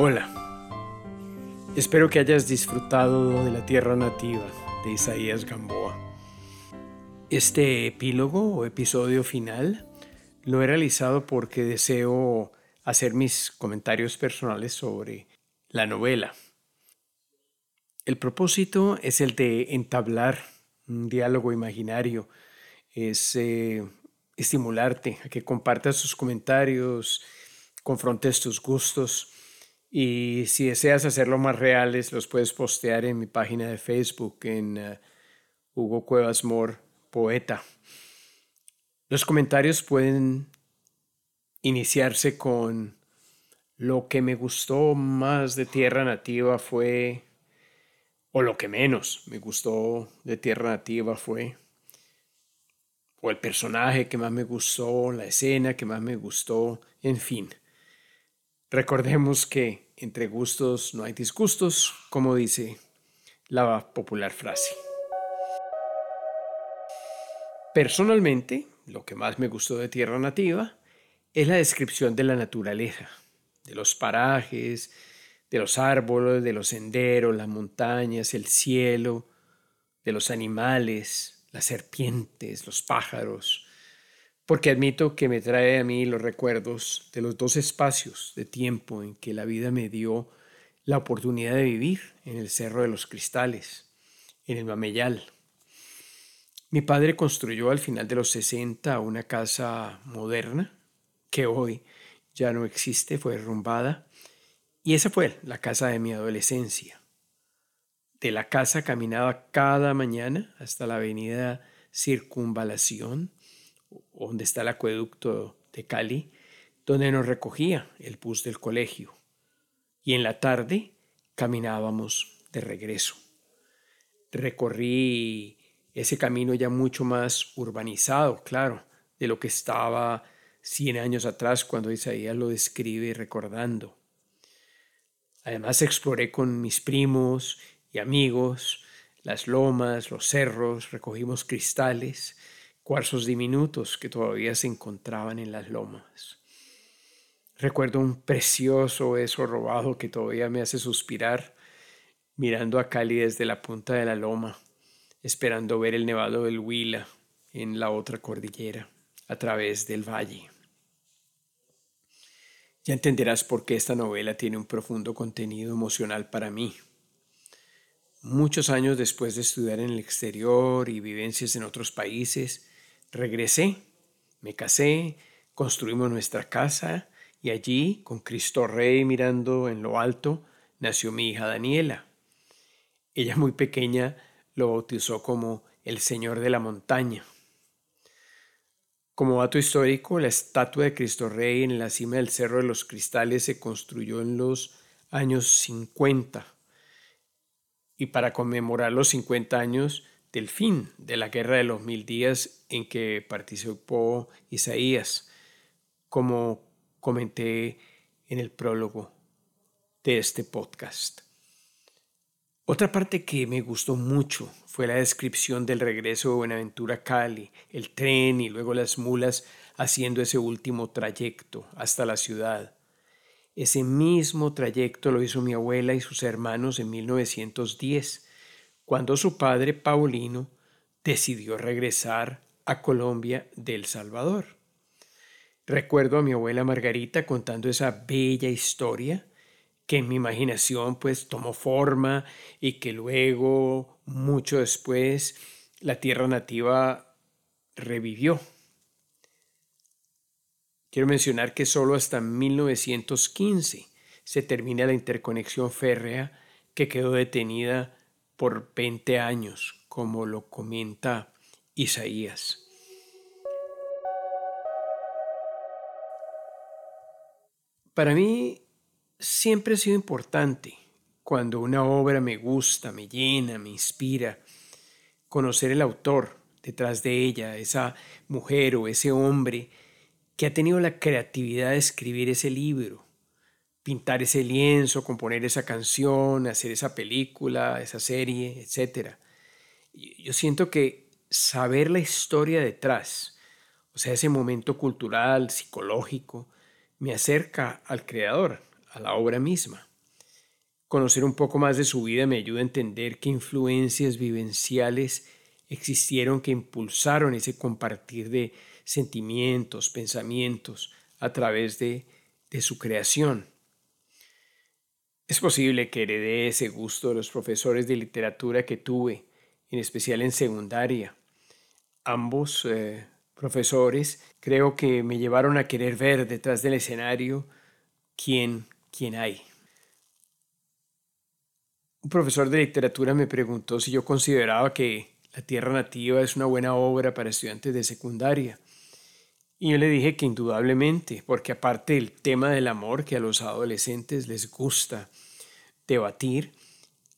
Hola, espero que hayas disfrutado de la tierra nativa de Isaías Gamboa. Este epílogo o episodio final lo he realizado porque deseo hacer mis comentarios personales sobre la novela. El propósito es el de entablar un diálogo imaginario, es eh, estimularte a que compartas tus comentarios, confrontes tus gustos y si deseas hacerlo más reales los puedes postear en mi página de Facebook en eh, Hugo Cuevas Mor, poeta. Los comentarios pueden iniciarse con lo que me gustó más de Tierra Nativa fue, o lo que menos me gustó de Tierra Nativa fue o el personaje que más me gustó, la escena que más me gustó, en fin. Recordemos que entre gustos no hay disgustos, como dice la popular frase. Personalmente, lo que más me gustó de Tierra Nativa es la descripción de la naturaleza, de los parajes, de los árboles, de los senderos, las montañas, el cielo, de los animales, las serpientes, los pájaros, porque admito que me trae a mí los recuerdos de los dos espacios de tiempo en que la vida me dio la oportunidad de vivir en el Cerro de los Cristales, en el Mameyal. Mi padre construyó al final de los 60 una casa moderna que hoy ya no existe, fue derrumbada, y esa fue la casa de mi adolescencia. De la casa caminaba cada mañana hasta la avenida Circunvalación, donde está el acueducto de Cali, donde nos recogía el bus del colegio. Y en la tarde caminábamos de regreso. Recorrí ese camino ya mucho más urbanizado, claro, de lo que estaba cien años atrás cuando Isaías lo describe recordando. Además exploré con mis primos y amigos, las lomas, los cerros, recogimos cristales, cuarzos diminutos que todavía se encontraban en las lomas. Recuerdo un precioso beso robado que todavía me hace suspirar, mirando a Cali desde la punta de la loma, esperando ver el nevado del Huila en la otra cordillera, a través del valle. Ya entenderás por qué esta novela tiene un profundo contenido emocional para mí. Muchos años después de estudiar en el exterior y vivencias en otros países, regresé, me casé, construimos nuestra casa y allí, con Cristo Rey mirando en lo alto, nació mi hija Daniela. Ella muy pequeña lo bautizó como el Señor de la Montaña. Como dato histórico, la estatua de Cristo Rey en la cima del Cerro de los Cristales se construyó en los años 50 y para conmemorar los 50 años del fin de la Guerra de los Mil Días en que participó Isaías, como comenté en el prólogo de este podcast. Otra parte que me gustó mucho fue la descripción del regreso de Buenaventura a Cali, el tren y luego las mulas haciendo ese último trayecto hasta la ciudad. Ese mismo trayecto lo hizo mi abuela y sus hermanos en 1910, cuando su padre Paulino decidió regresar a Colombia del Salvador. Recuerdo a mi abuela Margarita contando esa bella historia que en mi imaginación pues tomó forma y que luego, mucho después, la tierra nativa revivió Quiero mencionar que solo hasta 1915 se termina la interconexión férrea que quedó detenida por 20 años, como lo comenta Isaías. Para mí siempre ha sido importante, cuando una obra me gusta, me llena, me inspira, conocer el autor detrás de ella, esa mujer o ese hombre que ha tenido la creatividad de escribir ese libro, pintar ese lienzo, componer esa canción, hacer esa película, esa serie, etc. Yo siento que saber la historia detrás, o sea, ese momento cultural, psicológico, me acerca al creador, a la obra misma. Conocer un poco más de su vida me ayuda a entender qué influencias vivenciales existieron que impulsaron ese compartir de sentimientos, pensamientos a través de, de su creación. Es posible que heredé ese gusto de los profesores de literatura que tuve, en especial en secundaria. Ambos eh, profesores creo que me llevaron a querer ver detrás del escenario quién, quién hay. Un profesor de literatura me preguntó si yo consideraba que La Tierra Nativa es una buena obra para estudiantes de secundaria. Y yo le dije que indudablemente, porque aparte del tema del amor que a los adolescentes les gusta debatir,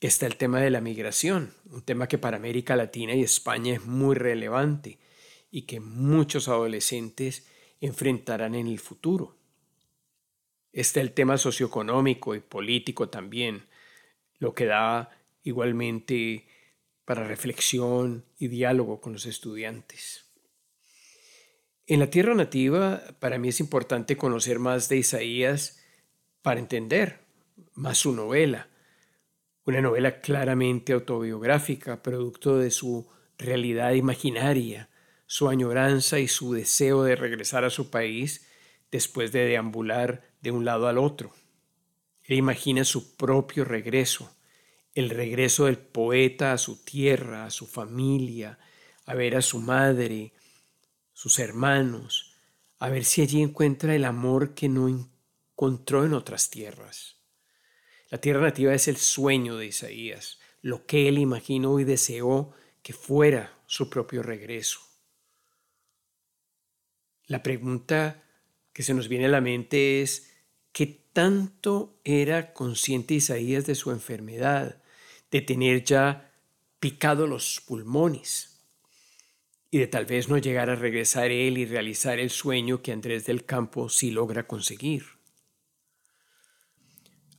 está el tema de la migración, un tema que para América Latina y España es muy relevante y que muchos adolescentes enfrentarán en el futuro. Está el tema socioeconómico y político también, lo que da igualmente para reflexión y diálogo con los estudiantes. En la tierra nativa, para mí es importante conocer más de Isaías para entender más su novela, una novela claramente autobiográfica, producto de su realidad imaginaria, su añoranza y su deseo de regresar a su país después de deambular de un lado al otro. Él imagina su propio regreso, el regreso del poeta a su tierra, a su familia, a ver a su madre, sus hermanos, a ver si allí encuentra el amor que no encontró en otras tierras. La tierra nativa es el sueño de Isaías, lo que él imaginó y deseó que fuera su propio regreso. La pregunta que se nos viene a la mente es, ¿qué tanto era consciente Isaías de su enfermedad, de tener ya picado los pulmones y de tal vez no llegar a regresar él y realizar el sueño que Andrés del Campo sí logra conseguir.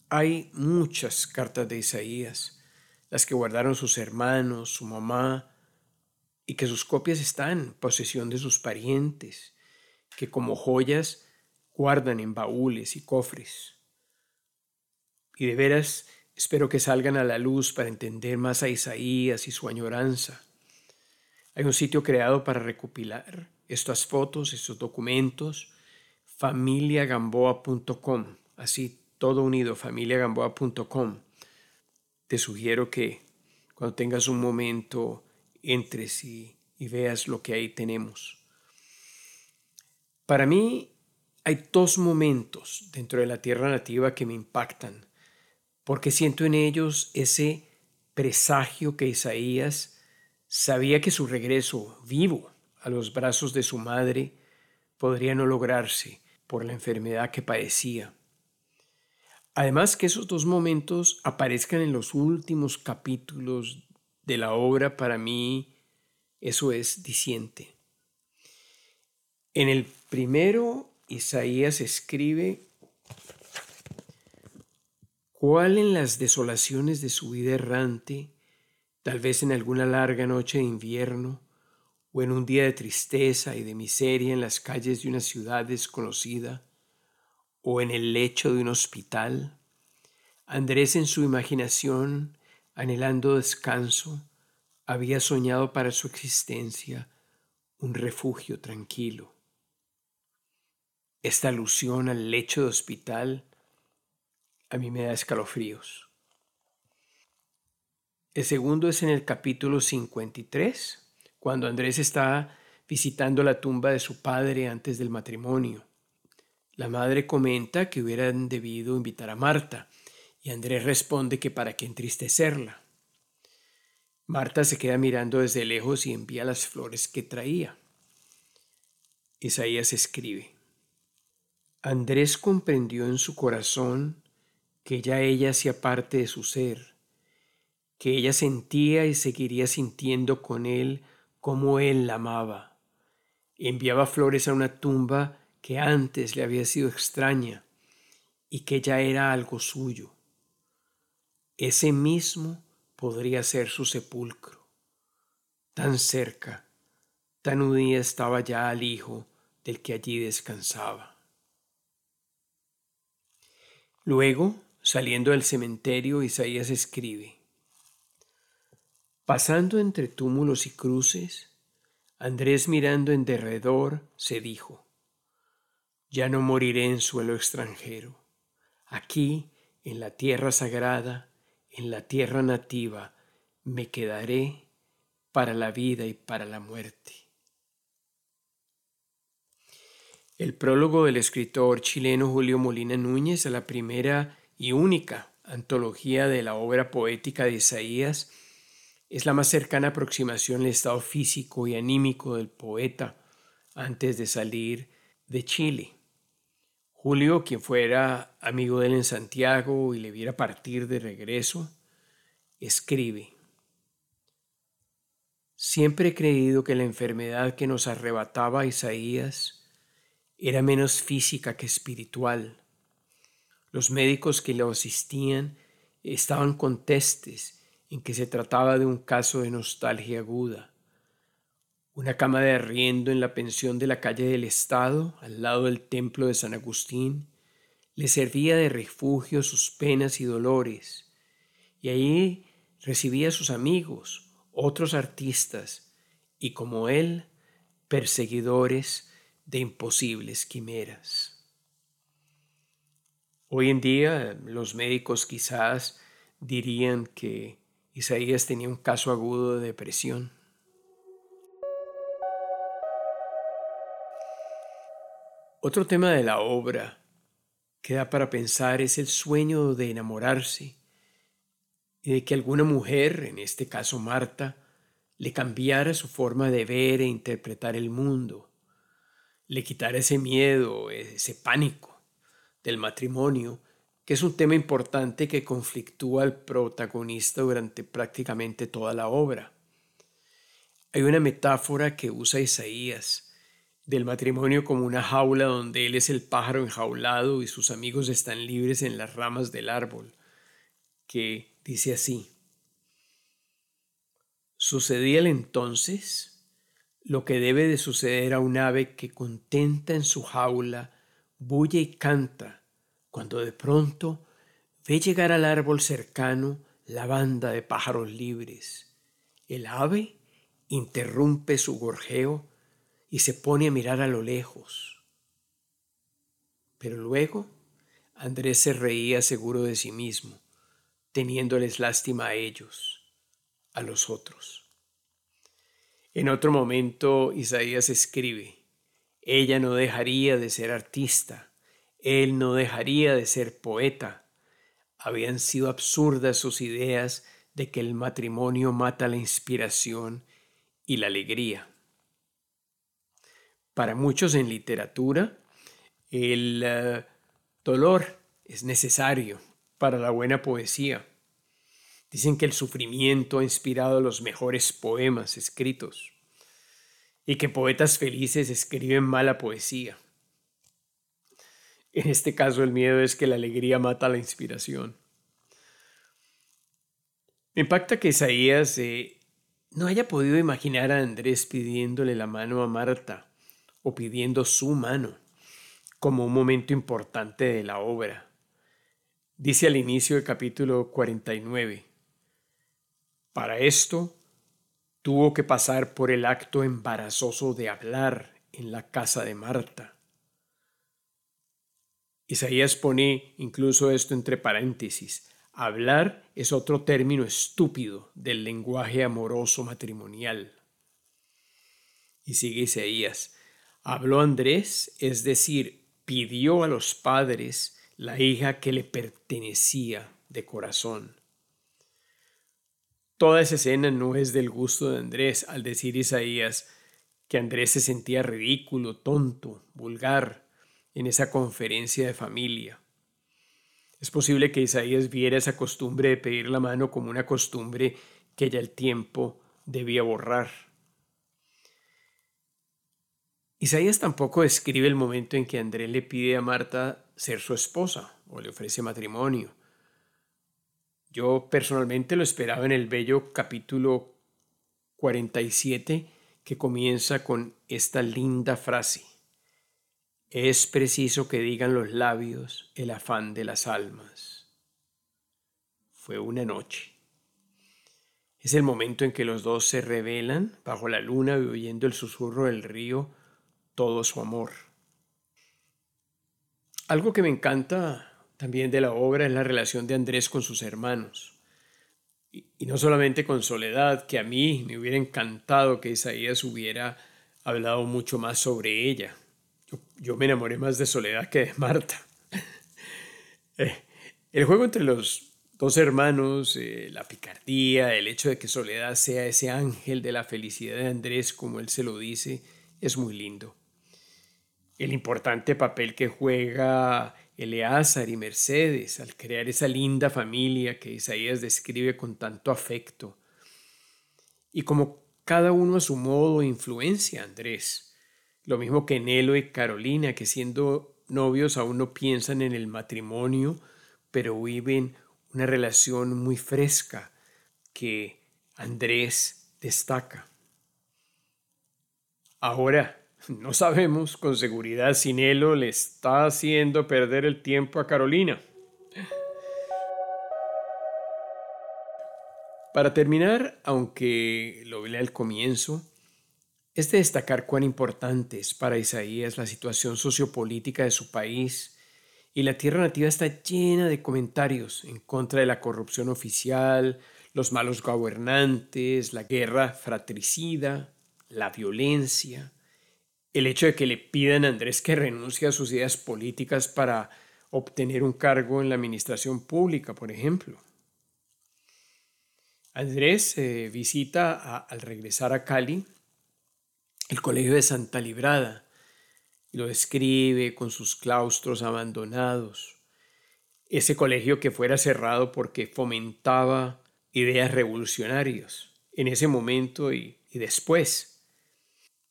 Hay muchas cartas de Isaías, las que guardaron sus hermanos, su mamá, y que sus copias están en posesión de sus parientes, que como joyas guardan en baúles y cofres. Y de veras espero que salgan a la luz para entender más a Isaías y su añoranza. Hay un sitio creado para recopilar estas fotos, estos documentos, familiagamboa.com, así todo unido, familiagamboa.com. Te sugiero que cuando tengas un momento entres y, y veas lo que ahí tenemos. Para mí hay dos momentos dentro de la tierra nativa que me impactan, porque siento en ellos ese presagio que Isaías sabía que su regreso vivo a los brazos de su madre podría no lograrse por la enfermedad que padecía. Además que esos dos momentos aparezcan en los últimos capítulos de la obra, para mí eso es diciente. En el primero Isaías escribe cuál en las desolaciones de su vida errante, tal vez en alguna larga noche de invierno, o en un día de tristeza y de miseria en las calles de una ciudad desconocida, o en el lecho de un hospital, Andrés en su imaginación, anhelando descanso, había soñado para su existencia un refugio tranquilo. Esta alusión al lecho de hospital a mí me da escalofríos. El segundo es en el capítulo 53, cuando Andrés está visitando la tumba de su padre antes del matrimonio. La madre comenta que hubieran debido invitar a Marta, y Andrés responde que para qué entristecerla. Marta se queda mirando desde lejos y envía las flores que traía. Isaías escribe, Andrés comprendió en su corazón que ya ella hacía parte de su ser, que ella sentía y seguiría sintiendo con él como él la amaba. Enviaba flores a una tumba que antes le había sido extraña y que ya era algo suyo. Ese mismo podría ser su sepulcro. Tan cerca, tan unida estaba ya al hijo del que allí descansaba. Luego, saliendo del cementerio, Isaías escribe, Pasando entre túmulos y cruces, Andrés mirando en derredor se dijo, Ya no moriré en suelo extranjero, aquí, en la tierra sagrada, en la tierra nativa, me quedaré para la vida y para la muerte. El prólogo del escritor chileno Julio Molina Núñez a la primera y única antología de la obra poética de Isaías es la más cercana aproximación al estado físico y anímico del poeta antes de salir de Chile. Julio, quien fuera amigo de él en Santiago y le viera partir de regreso, escribe, Siempre he creído que la enfermedad que nos arrebataba Isaías era menos física que espiritual. Los médicos que lo asistían estaban contestes en que se trataba de un caso de nostalgia aguda. Una cama de arriendo en la pensión de la calle del Estado, al lado del templo de San Agustín, le servía de refugio sus penas y dolores, y allí recibía a sus amigos, otros artistas, y como él, perseguidores de imposibles quimeras. Hoy en día los médicos quizás dirían que Isaías tenía un caso agudo de depresión. Otro tema de la obra que da para pensar es el sueño de enamorarse y de que alguna mujer, en este caso Marta, le cambiara su forma de ver e interpretar el mundo le quitar ese miedo, ese pánico del matrimonio, que es un tema importante que conflictúa al protagonista durante prácticamente toda la obra. Hay una metáfora que usa Isaías del matrimonio como una jaula donde él es el pájaro enjaulado y sus amigos están libres en las ramas del árbol, que dice así. Sucedía el entonces lo que debe de suceder a un ave que contenta en su jaula, bulle y canta, cuando de pronto ve llegar al árbol cercano la banda de pájaros libres. El ave interrumpe su gorjeo y se pone a mirar a lo lejos. Pero luego Andrés se reía seguro de sí mismo, teniéndoles lástima a ellos, a los otros. En otro momento Isaías escribe, ella no dejaría de ser artista, él no dejaría de ser poeta. Habían sido absurdas sus ideas de que el matrimonio mata la inspiración y la alegría. Para muchos en literatura, el eh, dolor es necesario para la buena poesía. Dicen que el sufrimiento ha inspirado los mejores poemas escritos y que poetas felices escriben mala poesía. En este caso el miedo es que la alegría mata la inspiración. Me impacta que Isaías eh, no haya podido imaginar a Andrés pidiéndole la mano a Marta o pidiendo su mano como un momento importante de la obra. Dice al inicio del capítulo 49, para esto, tuvo que pasar por el acto embarazoso de hablar en la casa de Marta. Isaías pone incluso esto entre paréntesis. Hablar es otro término estúpido del lenguaje amoroso matrimonial. Y sigue Isaías. Habló Andrés, es decir, pidió a los padres la hija que le pertenecía de corazón. Toda esa escena no es del gusto de Andrés al decir Isaías que Andrés se sentía ridículo, tonto, vulgar en esa conferencia de familia. Es posible que Isaías viera esa costumbre de pedir la mano como una costumbre que ya el tiempo debía borrar. Isaías tampoco describe el momento en que Andrés le pide a Marta ser su esposa o le ofrece matrimonio. Yo personalmente lo esperaba en el bello capítulo 47 que comienza con esta linda frase. Es preciso que digan los labios el afán de las almas. fue una noche. Es el momento en que los dos se revelan bajo la luna y oyendo el susurro del río todo su amor. Algo que me encanta también de la obra es la relación de Andrés con sus hermanos. Y, no solamente con Soledad, que a mí me hubiera encantado que Isaías hubiera hablado mucho más sobre ella. Yo, me enamoré más de Soledad que de Marta. Eh, el juego entre los dos hermanos, eh, la picardía, el hecho de que Soledad sea ese ángel de la felicidad de Andrés, como él se lo dice, es muy lindo. El importante papel que juega Eleazar y Mercedes al crear esa linda familia que Isaías describe con tanto afecto. Y como cada uno a su modo influencia a Andrés. Lo mismo que Nelo y Carolina, que siendo novios aún no piensan en el matrimonio, pero viven una relación muy fresca que Andrés destaca. Ahora, no sabemos con seguridad si Nelo le está haciendo perder el tiempo a Carolina. Para terminar, aunque lo vi al comienzo, es de destacar cuán importante es para Isaías la situación sociopolítica de su país y la tierra nativa está llena de comentarios en contra de la corrupción oficial, los malos gobernantes, la guerra fratricida, la violencia, el hecho de que le pidan a Andrés que renuncie a sus ideas políticas para obtener un cargo en la administración pública, por ejemplo. Andrés eh, visita al regresar a Cali el colegio de Santa Librada y lo describe con sus claustros abandonados. Ese colegio que fuera cerrado porque fomentaba ideas revolucionarias en ese momento y, después.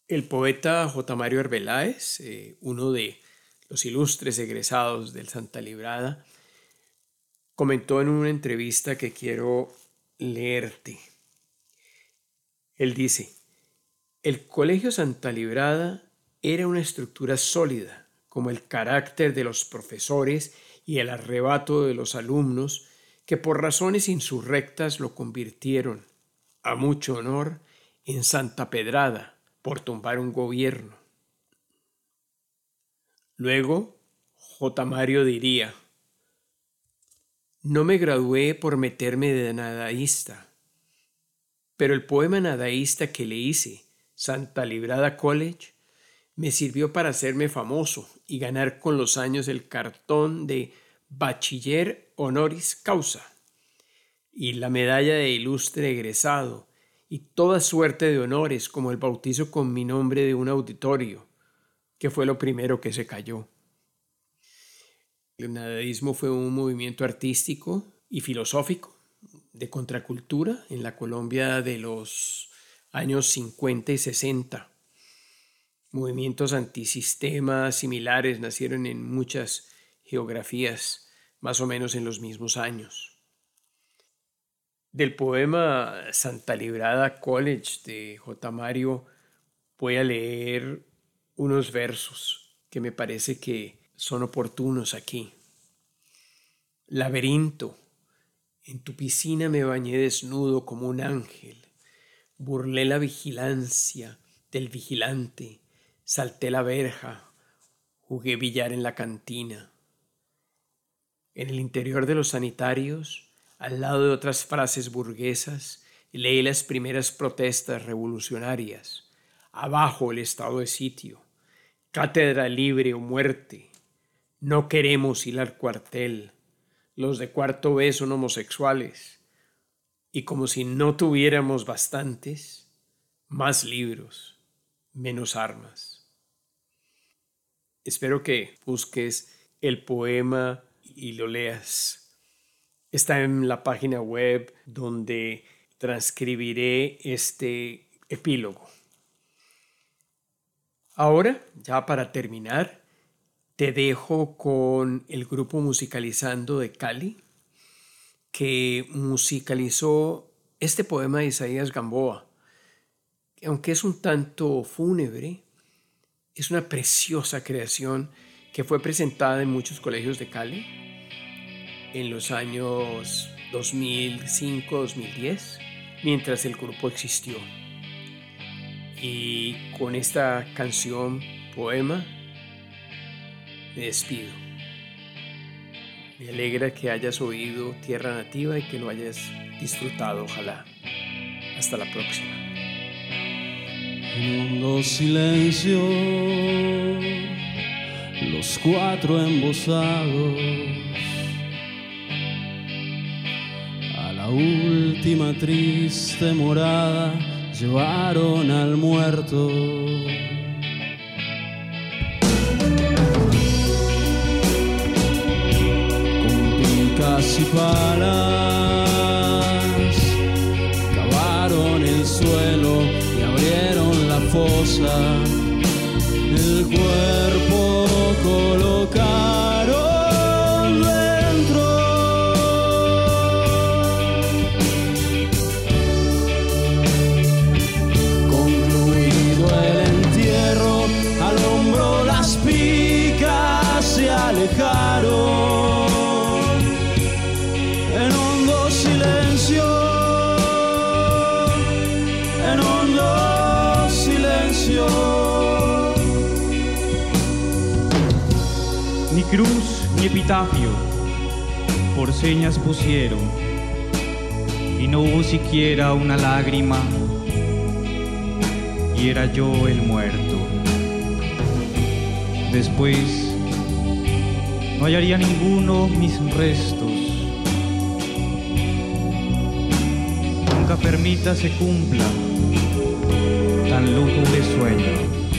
El poeta J. Mario Arbeláez, eh, uno de los ilustres egresados del Santa Librada, comentó en una entrevista que quiero leerte. Él dice, el Colegio Santa Librada era una estructura sólida, como el carácter de los profesores y el arrebato de los alumnos, que por razones insurrectas lo convirtieron, a mucho honor, en Santa Pedrada, por tumbar un gobierno. Luego, J. Mario diría, no me gradué por meterme de nadaísta, pero el poema nadaísta que le hice, Santa Librada College, me sirvió para hacerme famoso y ganar con los años el cartón de Bachiller Honoris Causa y la medalla de ilustre egresado y toda suerte de honores como el bautizo con mi nombre de un auditorio, que fue lo primero que se cayó. El nadaísmo fue un movimiento artístico y filosófico de contracultura en la Colombia de los años 50 y 60. Movimientos antisistemas similares nacieron en muchas geografías, más o menos en los mismos años. Del poema Santa Librada College de J. Mario voy a leer unos versos que me parece que son oportunos aquí. Laberinto, en tu piscina me bañé desnudo como un ángel, burlé la vigilancia del vigilante, salté la verja, jugué billar en la cantina. En el interior de los sanitarios, al lado de otras frases burguesas, leí las primeras protestas revolucionarias. Abajo el estado de sitio, cátedra libre o muerte, no queremos al cuartel. Los de cuarto B son homosexuales. Y como si no tuviéramos bastantes, más libros, menos armas. Espero que busques el poema y lo leas. Está en la página web donde transcribiré este epílogo. Ahora, ya para terminar, te dejo con el grupo Musicalizando de Cali, que musicalizó este poema de Isaías Gamboa, que aunque es un tanto fúnebre, es una preciosa creación que fue presentada en muchos colegios de Cali en los años 2005-2010, mientras el grupo existió. Y con esta canción, poema, me despido. Me alegra que hayas oído Tierra Nativa y que lo hayas disfrutado, ojalá. Hasta la próxima. En hondo silencio, los cuatro embosados a la última triste morada llevaron al muerto. Picas y palas cavaron el suelo y abrieron la fosa. El cuerpo colocaron dentro. Concluido el entierro, al hombro las picas se alejaron cruz ni epitafio por señas pusieron, y no hubo siquiera una lágrima, y era yo el muerto. Después no hallaría ninguno mis restos. Nunca permita se cumpla tan lúgubre sueño.